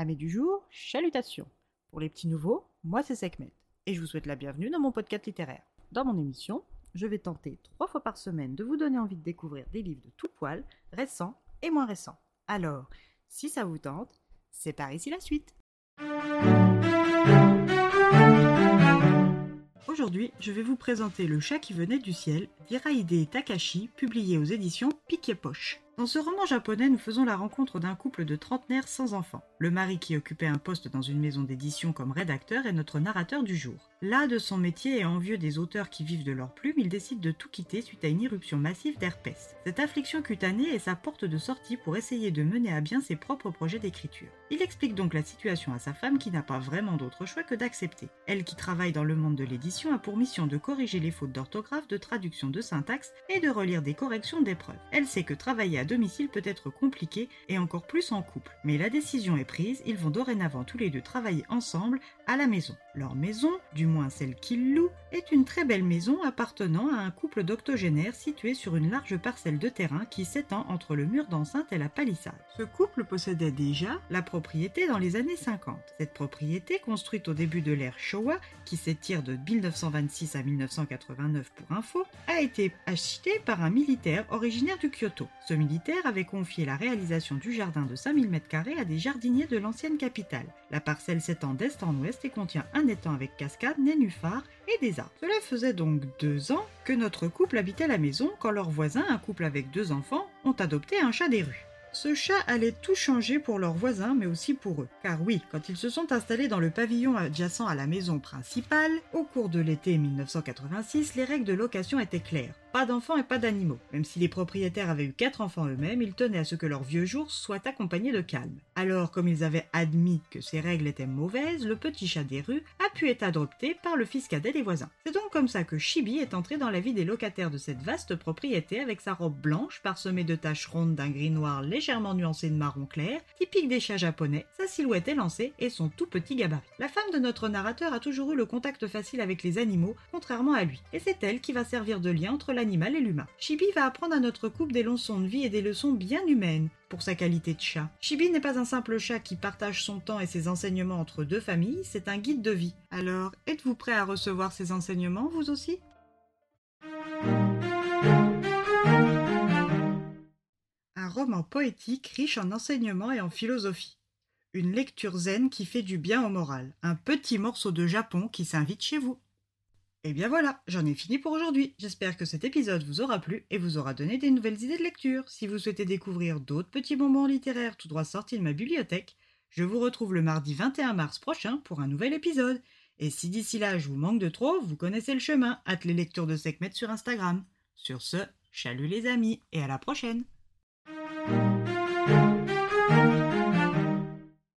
Amis du jour, chalutations. Pour les petits nouveaux, moi c'est Sekhmet et je vous souhaite la bienvenue dans mon podcast littéraire. Dans mon émission, je vais tenter trois fois par semaine de vous donner envie de découvrir des livres de tout poil, récents et moins récents. Alors, si ça vous tente, c'est par ici la suite. Aujourd'hui, je vais vous présenter Le chat qui venait du ciel d'Iraide Takashi, publié aux éditions Piquet Poche. Dans ce roman japonais, nous faisons la rencontre d'un couple de trentenaires sans enfants. Le mari qui occupait un poste dans une maison d'édition comme rédacteur est notre narrateur du jour. Là de son métier et envieux des auteurs qui vivent de leur plume, il décide de tout quitter suite à une irruption massive d'herpès. Cette affliction cutanée est sa porte de sortie pour essayer de mener à bien ses propres projets d'écriture. Il explique donc la situation à sa femme qui n'a pas vraiment d'autre choix que d'accepter. Elle qui travaille dans le monde de l'édition a pour mission de corriger les fautes d'orthographe, de traduction de syntaxe et de relire des corrections d'épreuves. Elle sait que travailler à domicile peut être compliqué et encore plus en couple. Mais la décision est prise, ils vont dorénavant tous les deux travailler ensemble à la maison. Leur maison, du moins celle qu'ils louent, est une très belle maison appartenant à un couple d'octogénaires situé sur une large parcelle de terrain qui s'étend entre le mur d'enceinte et la palissade. Ce couple possédait déjà la propriété dans les années 50. Cette propriété, construite au début de l'ère Showa, qui s'étire de 1926 à 1989 pour info, a été achetée par un militaire originaire du Kyoto. Ce militaire avait confié la réalisation du jardin de 5000 m2 à des jardiniers de l'ancienne capitale. La parcelle s'étend d'est en ouest et contient un étang avec cascade, nénuphars et des arbres. Cela faisait donc deux ans que notre couple habitait la maison quand leurs voisins, un couple avec deux enfants, ont adopté un chat des rues. Ce chat allait tout changer pour leurs voisins, mais aussi pour eux. Car oui, quand ils se sont installés dans le pavillon adjacent à la maison principale, au cours de l'été 1986, les règles de location étaient claires. Pas d'enfants et pas d'animaux. Même si les propriétaires avaient eu quatre enfants eux-mêmes, ils tenaient à ce que leurs vieux jours soient accompagnés de calme. Alors, comme ils avaient admis que ces règles étaient mauvaises, le petit chat des rues a pu être adopté par le fils cadet des voisins. C'est donc comme ça que Chibi est entré dans la vie des locataires de cette vaste propriété avec sa robe blanche parsemée de taches rondes d'un gris noir légèrement nuancé de marron clair, typique des chats japonais, sa silhouette élancée et son tout petit gabarit. La femme de notre narrateur a toujours eu le contact facile avec les animaux, contrairement à lui, et c'est elle qui va servir de lien entre l'animal et l'humain. Chibi va apprendre à notre couple des leçons de vie et des leçons bien humaines pour sa qualité de chat. Chibi n'est pas un simple chat qui partage son temps et ses enseignements entre deux familles, c'est un guide de vie. Alors, êtes-vous prêt à recevoir ces enseignements, vous aussi? Un roman poétique riche en enseignements et en philosophie. Une lecture zen qui fait du bien au moral. Un petit morceau de Japon qui s'invite chez vous. Et bien voilà, j'en ai fini pour aujourd'hui. J'espère que cet épisode vous aura plu et vous aura donné des nouvelles idées de lecture. Si vous souhaitez découvrir d'autres petits bonbons littéraires tout droit sortis de ma bibliothèque, je vous retrouve le mardi 21 mars prochain pour un nouvel épisode. Et si d'ici là je vous manque de trop, vous connaissez le chemin, hâte les lectures de Sekhmet sur Instagram. Sur ce, chalut les amis et à la prochaine